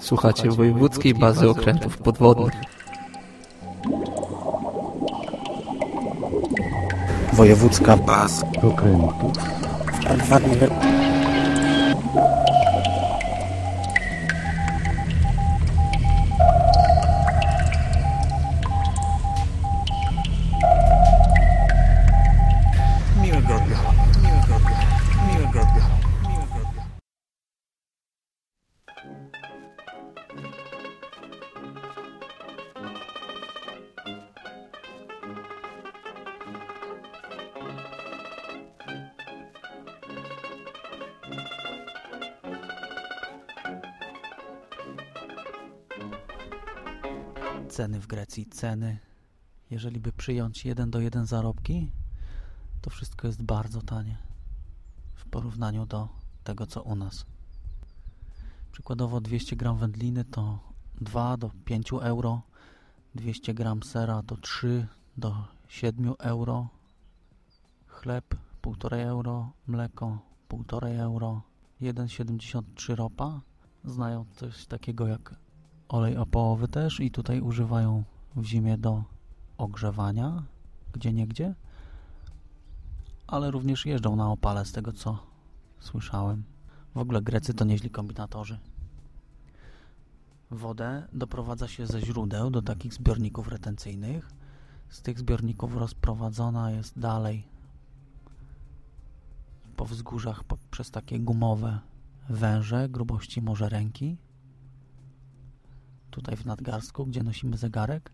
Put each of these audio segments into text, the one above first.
Słuchacie wojewódzkiej bazy okrętów podwodnych. Wojewódzka baza okrętów podwodnych. Ceny w Grecji, ceny. Jeżeli by przyjąć 1 do 1 zarobki, to wszystko jest bardzo tanie w porównaniu do tego, co u nas. Przykładowo 200 gram wędliny to 2 do 5 euro, 200 gram sera to 3 do 7 euro, chleb 1,5 euro, mleko 1,5 euro, 1,73 ropa. Znają coś takiego jak olej opałowy też i tutaj używają w zimie do ogrzewania, gdzie niegdzie, ale również jeżdżą na opale z tego co słyszałem. W ogóle Grecy to nieźli kombinatorzy. Wodę doprowadza się ze źródeł do takich zbiorników retencyjnych. Z tych zbiorników rozprowadzona jest dalej po wzgórzach po, przez takie gumowe węże grubości może ręki tutaj w nadgarstku, gdzie nosimy zegarek.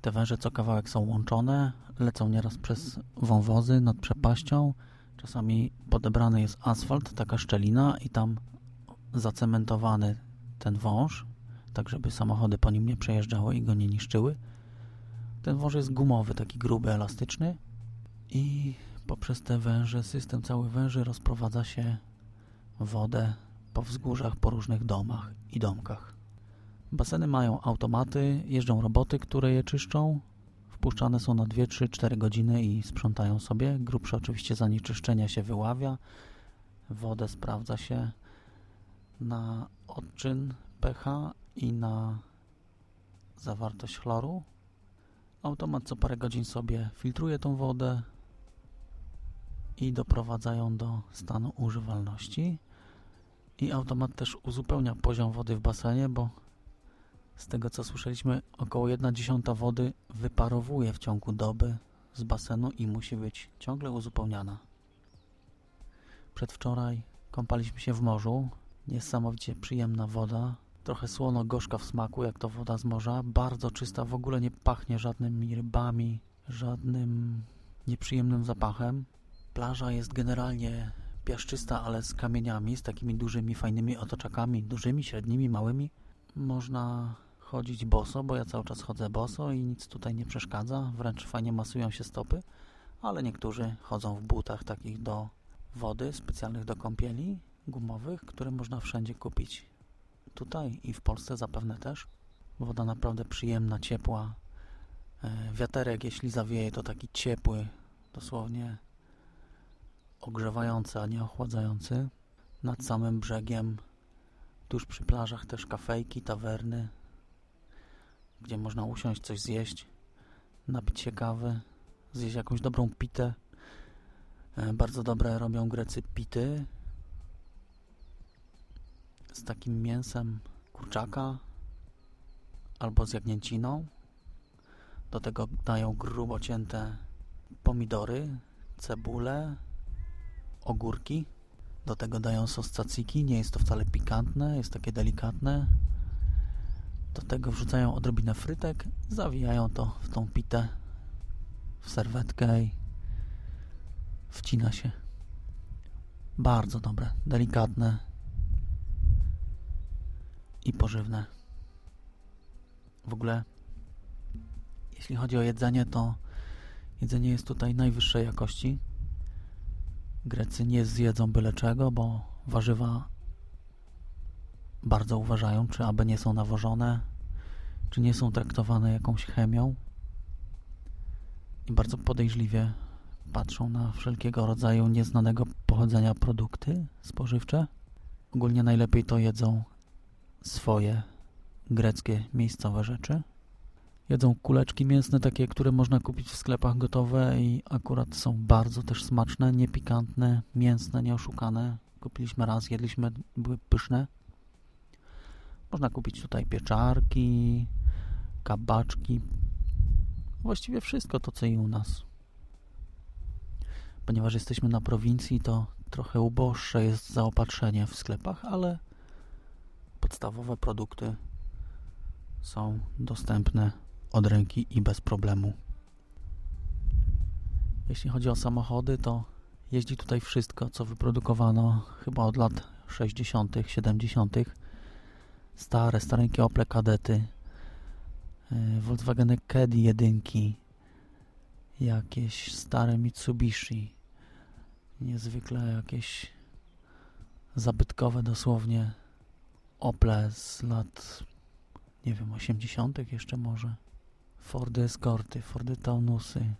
Te węże co kawałek są łączone, lecą nieraz przez wąwozy nad przepaścią. Czasami podebrany jest asfalt, taka szczelina i tam zacementowany ten wąż, tak żeby samochody po nim nie przejeżdżały i go nie niszczyły. Ten wąż jest gumowy, taki gruby, elastyczny i poprzez te węże, system cały węży rozprowadza się wodę po wzgórzach, po różnych domach i domkach. Baseny mają automaty, jeżdżą roboty, które je czyszczą. Wpuszczane są na 2, 3, 4 godziny i sprzątają sobie. Grubsze oczywiście zanieczyszczenia się wyławia. Wodę sprawdza się na odczyn pH i na zawartość chloru. Automat co parę godzin sobie filtruje tą wodę i doprowadzają do stanu używalności. I automat też uzupełnia poziom wody w basenie, bo z tego co słyszeliśmy, około 1 dziesiąta wody wyparowuje w ciągu doby z basenu i musi być ciągle uzupełniana. Przedwczoraj kąpaliśmy się w morzu. Niesamowicie przyjemna woda. Trochę słono-gorzka w smaku, jak to woda z morza. Bardzo czysta, w ogóle nie pachnie żadnymi rybami, żadnym nieprzyjemnym zapachem. Plaża jest generalnie piaszczysta, ale z kamieniami, z takimi dużymi, fajnymi otoczakami, dużymi, średnimi, małymi. Można chodzić boso, bo ja cały czas chodzę boso i nic tutaj nie przeszkadza, wręcz fajnie masują się stopy, ale niektórzy chodzą w butach takich do wody, specjalnych do kąpieli, gumowych, które można wszędzie kupić. Tutaj i w Polsce zapewne też. Woda naprawdę przyjemna, ciepła. E, Wiaterek, jeśli zawieje, to taki ciepły, dosłownie ogrzewający, a nie ochładzający. Nad samym brzegiem, tuż przy plażach też kafejki, tawerny, gdzie można usiąść, coś zjeść, napić się kawy, zjeść jakąś dobrą pitę. E, Bardzo dobre robią Grecy pity z takim mięsem kurczaka albo z jagnięciną. Do tego dają grubo cięte pomidory, cebulę, ogórki. Do tego dają sos tzatziki. Nie jest to wcale pikantne, jest takie delikatne. Do tego wrzucają odrobinę frytek, zawijają to w tą pitę, w serwetkę i wcina się. Bardzo dobre, delikatne i pożywne. W ogóle, jeśli chodzi o jedzenie, to jedzenie jest tutaj najwyższej jakości. Grecy nie zjedzą byle czego, bo warzywa bardzo uważają, czy aby nie są nawożone, czy nie są traktowane jakąś chemią i bardzo podejrzliwie patrzą na wszelkiego rodzaju nieznanego pochodzenia produkty spożywcze. Ogólnie najlepiej to jedzą swoje greckie miejscowe rzeczy. Jedzą kuleczki mięsne, takie, które można kupić w sklepach gotowe i akurat są bardzo też smaczne, niepikantne, mięsne, nieoszukane. Kupiliśmy raz, jedliśmy, były pyszne. Można kupić tutaj pieczarki, kabaczki, właściwie wszystko to, co i u nas. Ponieważ jesteśmy na prowincji, to trochę uboższe jest zaopatrzenie w sklepach, ale podstawowe produkty są dostępne od ręki i bez problemu. Jeśli chodzi o samochody, to jeździ tutaj wszystko, co wyprodukowano chyba od lat 60., 70. Stare, stareńkie Opel Kadety, y, Volkswagen Caddy jedynki, jakieś stare Mitsubishi, niezwykle jakieś zabytkowe dosłownie Ople z lat nie wiem, 80. jeszcze może. Fordy Escorty, Fordy Taunusy.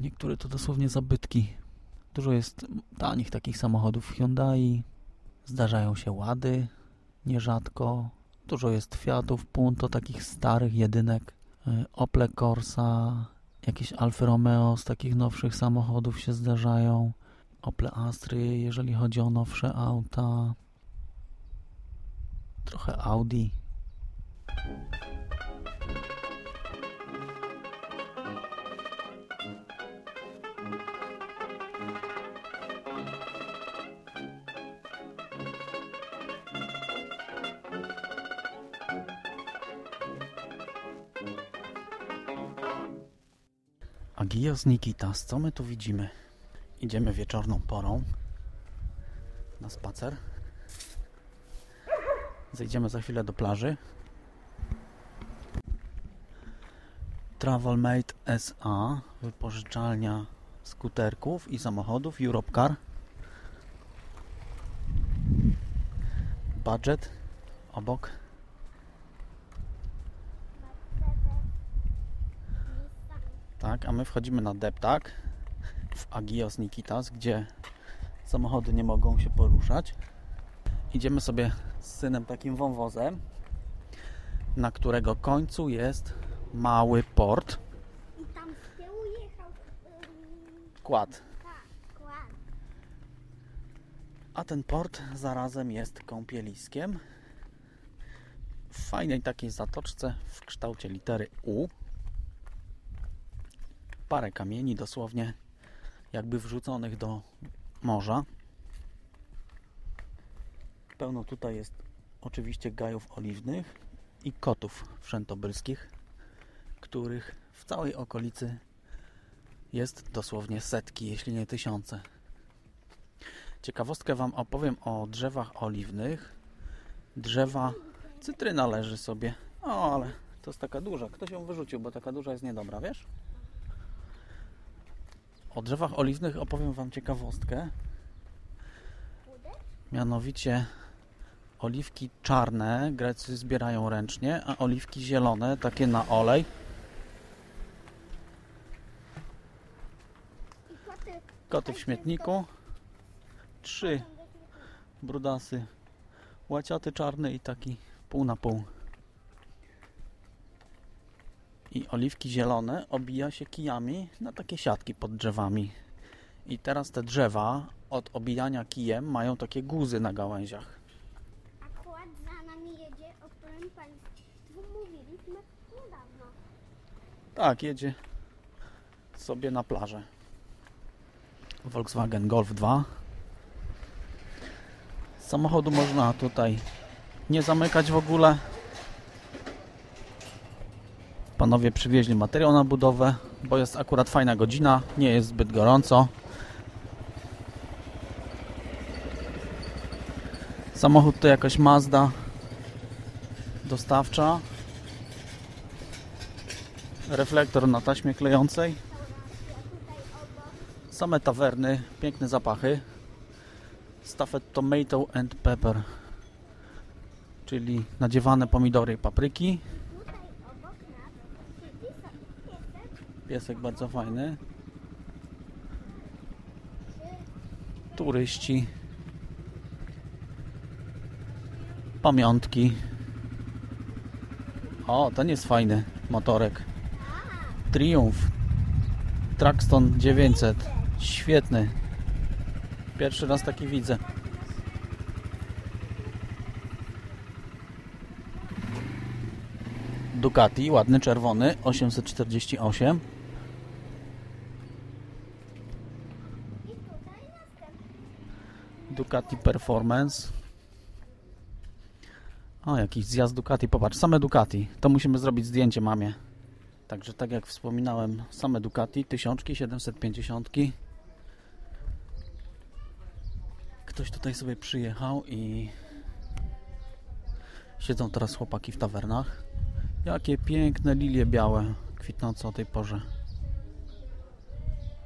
Niektóre to dosłownie zabytki. Dużo jest tanich takich samochodów Hyundai. Zdarzają się Łady, nierzadko. Dużo jest Fiatów, Punto, takich starych jedynek. Y, Opel Corsa, jakieś Alfa Romeo z takich nowszych samochodów się zdarzają. Opel Astry, jeżeli chodzi o nowsze auta. Trochę Audi. Agios Nikitas, co my tu widzimy? Idziemy wieczorną porą na spacer. Zejdziemy za chwilę do plaży. Travelmate SA, wypożyczalnia skuterków i samochodów Europcar. Budget obok. Tak, a my wchodzimy na deptak w Agios Nikitas, gdzie samochody nie mogą się poruszać. Idziemy sobie z synem takim wąwozem, na którego końcu jest mały port. I tam z tyłu jechał tak, kład. A ten port zarazem jest kąpieliskiem w fajnej takiej zatoczce w kształcie litery U. Parę kamieni dosłownie jakby wrzuconych do morza. Pełno tutaj jest oczywiście gajów oliwnych i kotów wszętobylskich, których w całej okolicy jest dosłownie setki, jeśli nie tysiące. Ciekawostkę Wam opowiem o drzewach oliwnych. Drzewa, cytryna leży sobie. O, ale to jest taka duża. Ktoś ją wyrzucił, bo taka duża jest niedobra, wiesz? O drzewach oliwnych opowiem Wam ciekawostkę. Mianowicie oliwki czarne Grecy zbierają ręcznie, a oliwki zielone, takie na olej, koty w śmietniku, trzy brudasy, łaciaty czarny i taki pół na pół. I oliwki zielone obija się kijami na takie siatki pod drzewami. I teraz te drzewa od obijania kijem mają takie guzy na gałęziach. A kład za nami jedzie, o którym Państwu mówiliśmy niedawno. Tak, jedzie sobie na plażę. Volkswagen Golf 2. Samochodu można tutaj nie zamykać w ogóle. Panowie przywieźli materiał na budowę, bo jest akurat fajna godzina, nie jest zbyt gorąco. Samochód to jakaś Mazda dostawcza. Reflektor na taśmie klejącej. Same tawerny, piękne zapachy. Staffet tomato and pepper, czyli nadziewane pomidory i papryki. Tutaj obok nas siedzi sobie piesek. Bardzo fajny. Turyści. Pamiątki. O, ten jest fajny motorek. Triumph. Traxton 900. Świetny. Pierwszy raz taki widzę. Ducati, ładny, czerwony, 848. Ducati Performance. O, jakiś zjazd Ducati. Popatrz, same Ducati. To musimy zrobić zdjęcie mamie. Także tak jak wspominałem, same Ducati, tysiączki, 750. Ktoś tutaj sobie przyjechał i siedzą teraz chłopaki w tawernach. Jakie piękne lilie białe kwitnące o tej porze.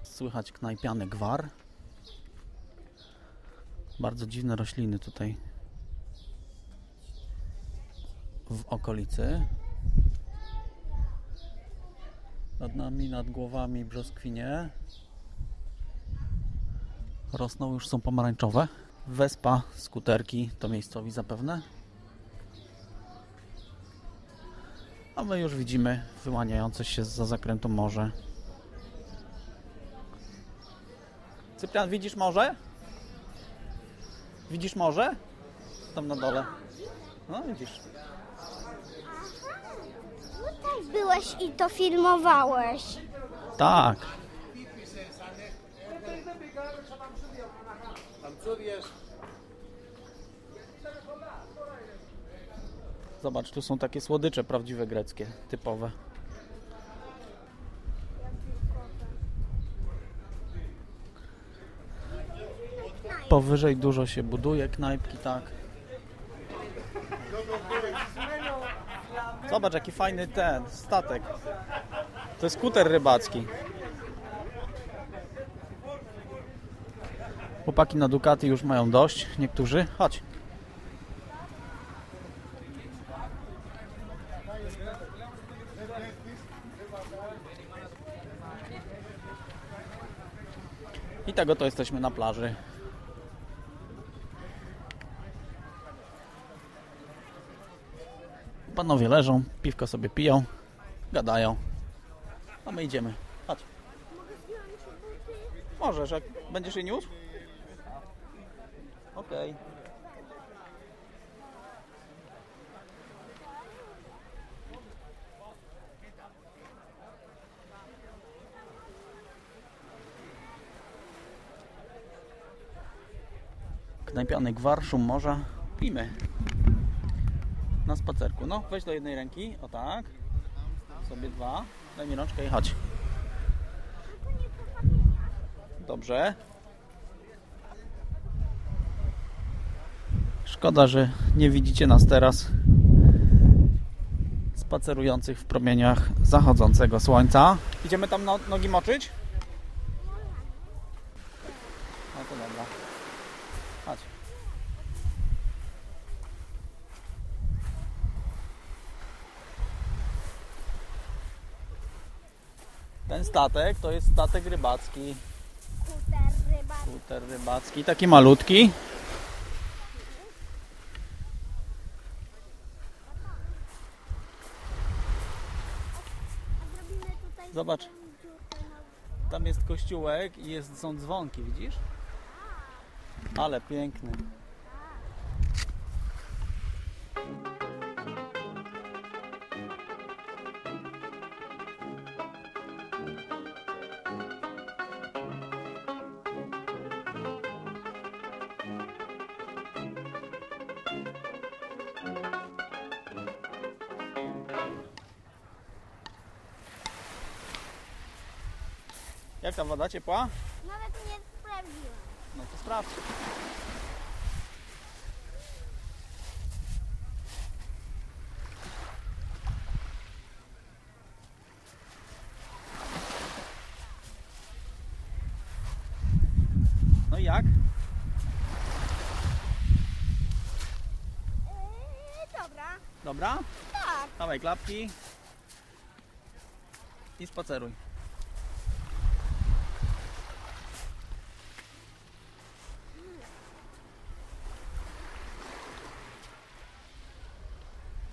Słychać knajpiany gwar. Bardzo dziwne rośliny tutaj w okolicy. Nad nami, nad głowami brzoskwinie. Rosną, już są pomarańczowe. Wespa, skuterki, to miejscowi zapewne. A my już widzimy wyłaniające się za zakrętu morze. Cyprian, widzisz morze? Widzisz morze? Tam na dole. No widzisz. Tutaj byłeś i to filmowałeś. Tak. Zobacz, tu są takie słodycze prawdziwe greckie, typowe. Powyżej dużo się buduje, knajpki, tak. Zobacz, jaki fajny ten statek. To jest skuter rybacki. Chłopaki na Ducati już mają dość, niektórzy. Chodź. I tego to jesteśmy na plaży. Panowie leżą, piwko sobie piją, gadają. A my idziemy. Chodź. Możesz, jak będziesz je niósł? Okej. Knajpiany gwar, szum morza. Pijmy. Spacerku. No, weź do jednej ręki. O tak. Sobie dwa. Daj mi rączkę i chodź. Dobrze. Szkoda, że nie widzicie nas teraz spacerujących w promieniach zachodzącego słońca. Idziemy tam no, nogi moczyć? No to dobra. Chodź. Ten statek to jest statek rybacki. Skuter, ryba. Skuter rybacki, taki malutki. Zobacz. Tam jest kościółek i jest, są dzwonki, widzisz? Ale piękny. Ciepła? Nawet nie sprawdziłam. No to sprawdź. No i jak? Yy, dobra. Dobra? Tak. Dawaj klapki i spaceruj.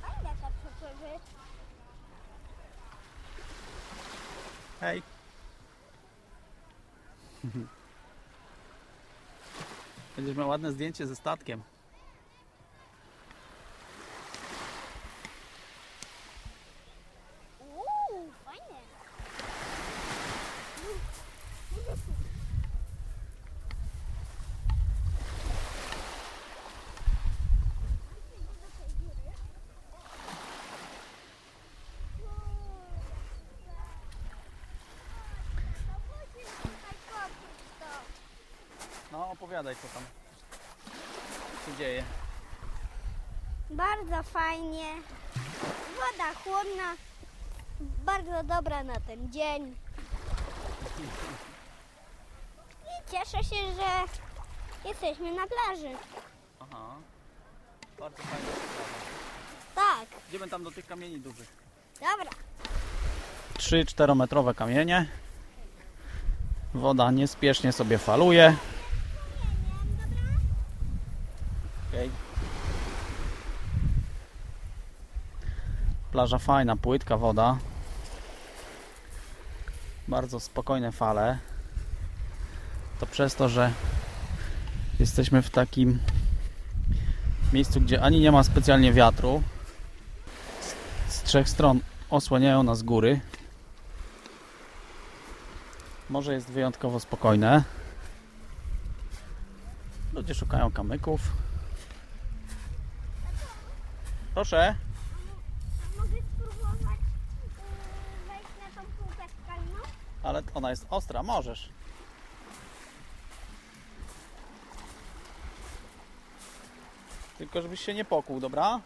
Fajne te przepływy. Będziesz miał ładne zdjęcie ze statkiem. Uuu, fajne. No opowiadaj co tam się dzieje. Bardzo fajnie. Woda chłodna. Bardzo dobra na ten dzień. I cieszę się, że jesteśmy na plaży. Aha. Bardzo fajnie sprawa. Tak, Idziemy tam do tych kamieni dużych. dobra. 3-4 metrowe kamienie. Woda niespiesznie sobie faluje. Okej. Plaża fajna, płytka woda. Bardzo spokojne fale. To przez to, że jesteśmy w takim miejscu, gdzie ani nie ma specjalnie wiatru. Z, trzech stron osłaniają nas góry. Morze jest wyjątkowo spokojne. Ludzie szukają kamyków. Proszę. Ale ona jest ostra, możesz. Tylko żebyś się nie pokłuł, dobra?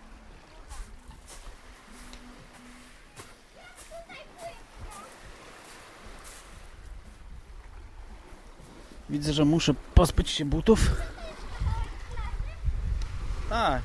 Widzę, że muszę pozbyć się butów. Tak.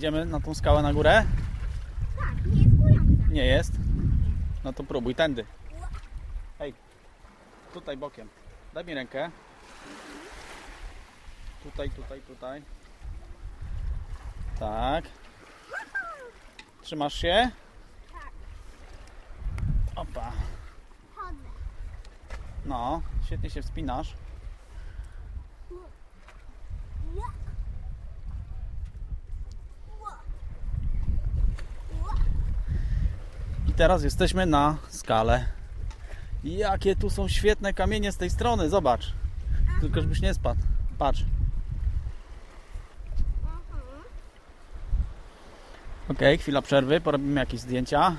Idziemy na tą skałę na górę? Tak, nie jest kująca. Nie jest. No to próbuj tędy. Hej, tutaj bokiem. Daj mi rękę. Tutaj, tutaj, tutaj. Tak. Trzymasz się? Tak. Opa. Chodzę. No, świetnie się wspinasz. Ja. Ła. Ła. I teraz jesteśmy na skale. Jakie tu są świetne kamienie z tej strony, zobacz. Tylko żebyś nie spadł. Patrz. Ok, chwila przerwy, porobimy jakieś zdjęcia.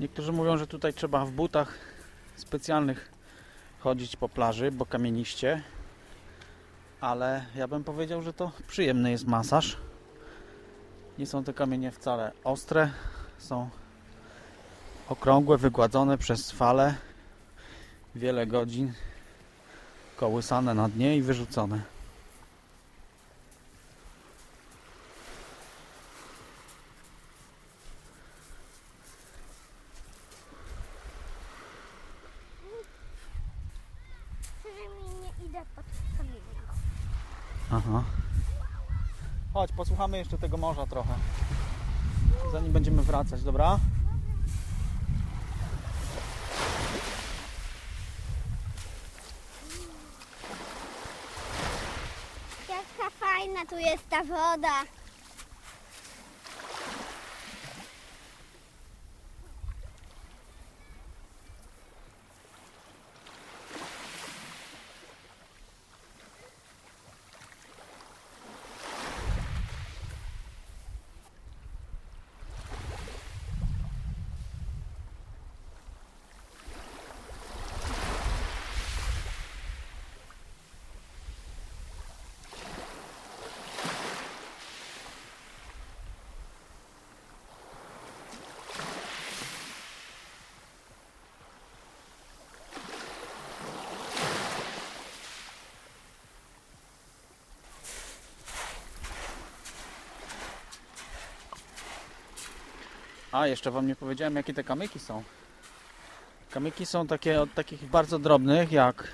Niektórzy mówią, że tutaj trzeba w butach specjalnych chodzić po plaży, bo kamieniście. Ale ja bym powiedział, że to przyjemny jest masaż. Nie są te kamienie wcale ostre. Są okrągłe, wygładzone przez fale. Wiele godzin kołysane na dnie i wyrzucone. Przynajmniej nie idę pod kamieniach. Aha. Posłuchamy jeszcze tego morza trochę. Zanim będziemy wracać, dobra? Jaka fajna tu jest ta woda. A, jeszcze wam nie powiedziałem, jakie te kamyki są. Kamyki są takie od takich bardzo drobnych, jak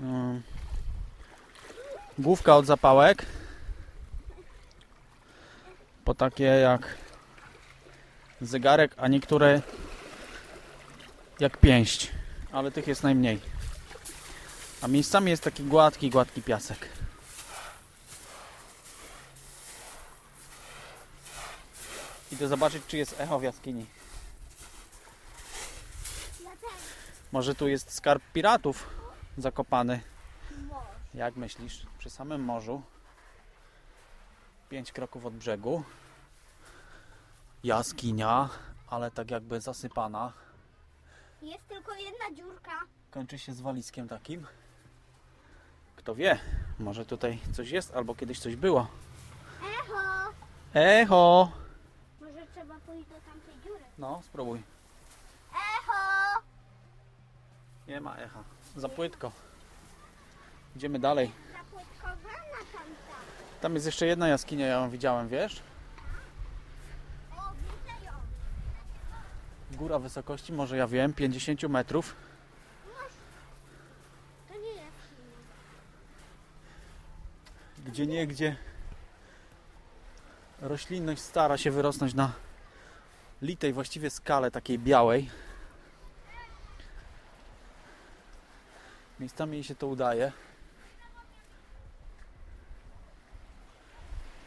mm, główka od zapałek, po takie jak zegarek, a niektóre jak pięść, ale tych jest najmniej. A miejscami jest taki gładki, gładki piasek. Idę zobaczyć, czy jest echo w jaskini. Może tu jest skarb piratów zakopany. Jak myślisz? Przy samym morzu. Pięć kroków od brzegu. Jaskinia, ale tak jakby zasypana. Jest tylko jedna dziurka. Kończy się z walizkiem takim. Kto wie? Może tutaj coś jest, albo kiedyś coś było. Echo! Echo! Do tamtej dziury. No, spróbuj. Echo! Nie ma echa. Za płytko. Idziemy dalej. Zapłytkowana tamta. Tam jest jeszcze jedna jaskinia, ja ją widziałem, wiesz? O, widzę ją. Góra wysokości, może ja wiem, 50 metrów. To nie jest. Gdzie nie, gdzie roślinność stara się wyrosnąć na litej właściwie skale takiej białej. Miejscami jej się to udaje.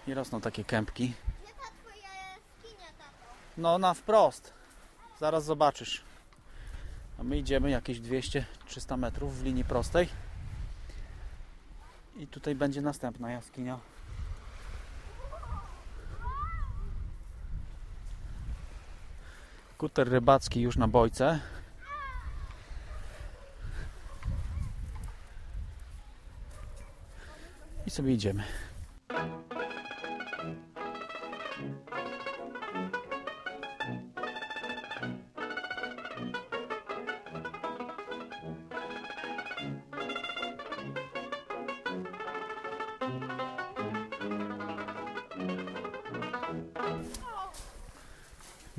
I rosną takie kępki. No na wprost. Zaraz zobaczysz. A my idziemy jakieś 200-300 metrów w linii prostej. I tutaj będzie następna jaskinia. Kuter rybacki już na bojce. I sobie idziemy.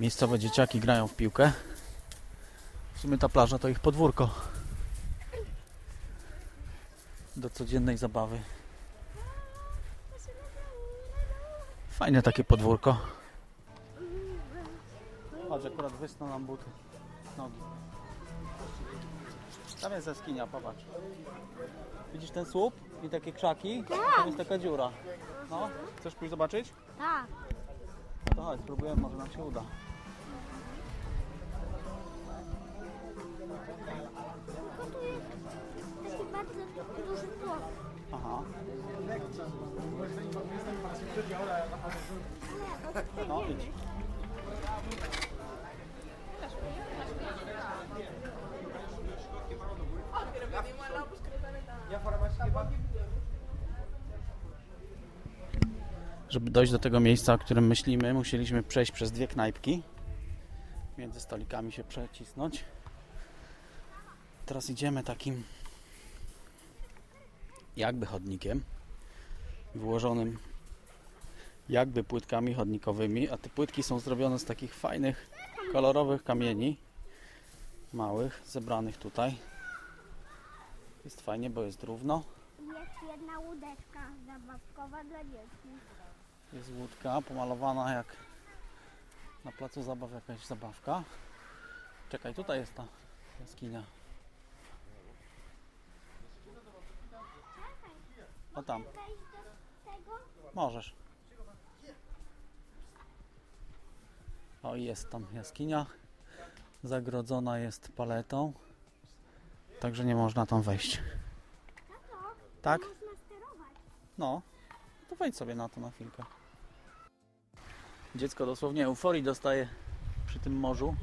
Miejscowe dzieciaki grają w piłkę. W sumie ta plaża to ich podwórko. Do codziennej zabawy. Fajne takie podwórko. Chodź, akurat wysną nam buty. Nogi. Tam jest jaskinia, popatrz. Widzisz ten słup i takie krzaki? Tam jest taka dziura. No, chcesz pójść zobaczyć? Tak. No to chodź, spróbujemy, może nam się uda. No. Żeby dojść do tego miejsca, o którym myślimy, musieliśmy przejść przez dwie knajpki. Między stolikami się przecisnąć. Teraz idziemy takim jakby chodnikiem wyłożonym jakby płytkami chodnikowymi, a te płytki są zrobione z takich fajnych, kolorowych kamieni małych, zebranych tutaj. Jest fajnie, bo jest równo. Jest jedna łódeczka zabawkowa dla dzieci. Jest łódka pomalowana jak na placu zabaw jakaś zabawka. Czekaj, tutaj jest ta jaskinia. O tam, możesz. O, jest tam jaskinia. Zagrodzona jest paletą. Także nie można tam wejść. Tak? No, to wejdź sobie na to na chwilkę. Dziecko dosłownie euforii dostaje przy tym morzu.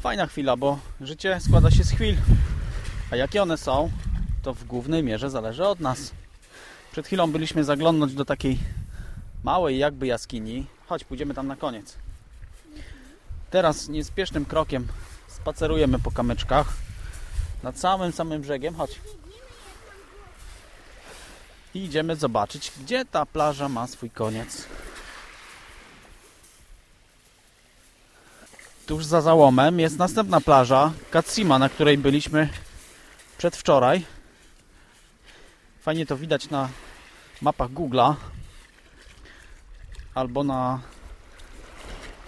Fajna chwila, bo życie składa się z chwil. A jakie one są, to w głównej mierze zależy od nas. Przed chwilą byliśmy zaglądnąć do takiej małej jakby jaskini. Chodź, pójdziemy tam na koniec. Teraz niespiesznym krokiem spacerujemy po kamyczkach. Nad samym, samym brzegiem. Chodź. I idziemy zobaczyć, gdzie ta plaża ma swój koniec. Tuż za załomem jest następna plaża, Katsima, na której byliśmy przedwczoraj. Fajnie to widać na mapach Google'a albo na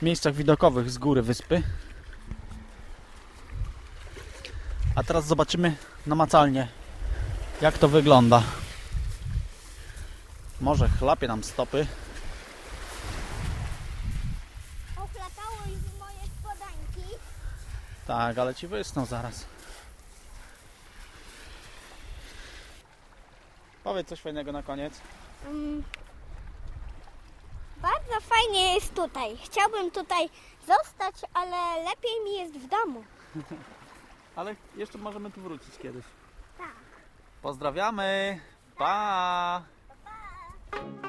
miejscach widokowych z góry wyspy. A teraz zobaczymy namacalnie, jak to wygląda. Może chlapie nam stopy. Ochlatało już moje spodanki. Tak, ale ci wysną zaraz. Powiedz coś fajnego na koniec. Mm. Bardzo fajnie jest tutaj. Chciałbym tutaj zostać, ale lepiej mi jest w domu. Ale jeszcze możemy tu wrócić kiedyś. Tak. Pozdrawiamy! Pa! Pa!